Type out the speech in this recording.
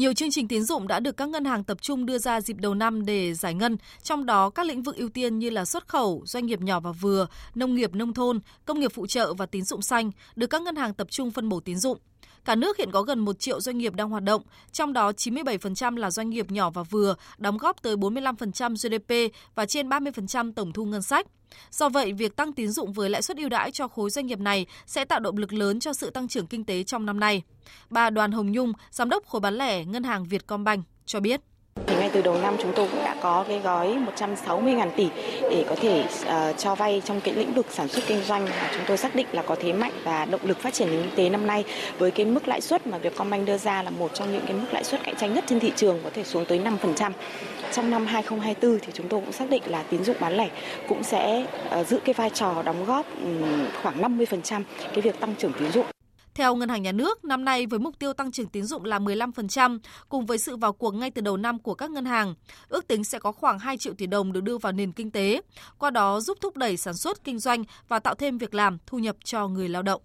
Nhiều chương trình tín dụng đã được các ngân hàng tập trung đưa ra dịp đầu năm để giải ngân, trong đó các lĩnh vực ưu tiên như là xuất khẩu, doanh nghiệp nhỏ và vừa, nông nghiệp nông thôn, công nghiệp phụ trợ và tín dụng xanh được các ngân hàng tập trung phân bổ tín dụng. Cả nước hiện có gần 1 triệu doanh nghiệp đang hoạt động, trong đó 97% là doanh nghiệp nhỏ và vừa, đóng góp tới 45% GDP và trên 30% tổng thu ngân sách. Do vậy, việc tăng tín dụng với lãi suất ưu đãi cho khối doanh nghiệp này sẽ tạo động lực lớn cho sự tăng trưởng kinh tế trong năm nay. Bà Đoàn Hồng Nhung, giám đốc khối bán lẻ Ngân hàng Vietcombank cho biết. Thì ngay từ đầu năm chúng tôi cũng đã có cái gói 160.000 tỷ để có thể uh, cho vay trong cái lĩnh vực sản xuất kinh doanh mà chúng tôi xác định là có thế mạnh và động lực phát triển kinh tế năm nay với cái mức lãi suất mà Vietcombank đưa ra là một trong những cái mức lãi suất cạnh tranh nhất trên thị trường có thể xuống tới 5%. Trong năm 2024 thì chúng tôi cũng xác định là tín dụng bán lẻ cũng sẽ uh, giữ cái vai trò đóng góp um, khoảng 50% cái việc tăng trưởng tín dụng. Theo Ngân hàng Nhà nước, năm nay với mục tiêu tăng trưởng tín dụng là 15%, cùng với sự vào cuộc ngay từ đầu năm của các ngân hàng, ước tính sẽ có khoảng 2 triệu tỷ đồng được đưa vào nền kinh tế, qua đó giúp thúc đẩy sản xuất kinh doanh và tạo thêm việc làm, thu nhập cho người lao động.